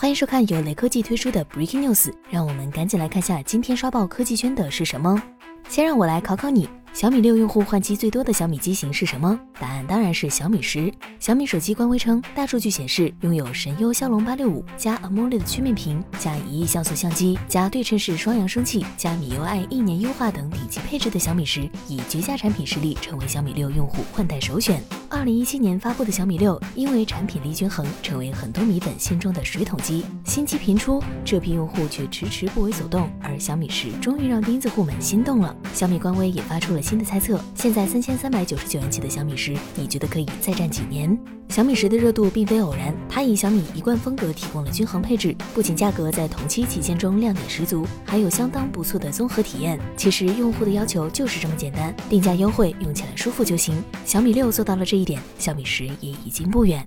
欢迎收看由雷科技推出的 Breaking News，让我们赶紧来看下今天刷爆科技圈的是什么。先让我来考考你。小米六用户换机最多的小米机型是什么？答案当然是小米十。小米手机官微称，大数据显示，拥有神优骁龙八六五加 AMOLED 曲面屏加一亿像素相机加对称式双扬声器加米 UI 一年优化等顶级配置的小米十，以绝佳产品实力成为小米六用户换代首选。二零一七年发布的小米六，因为产品力均衡，成为很多米粉心中的水桶机。新机频出，这批用户却迟迟不为所动，而小米十终于让钉子户们心动了。小米官微也发出了。新的猜测，现在三千三百九十九元起的小米十，你觉得可以再战几年？小米十的热度并非偶然，它以小米一贯风格提供了均衡配置，不仅价格在同期旗舰中亮点十足，还有相当不错的综合体验。其实用户的要求就是这么简单，定价优惠，用起来舒服就行。小米六做到了这一点，小米十也已经不远。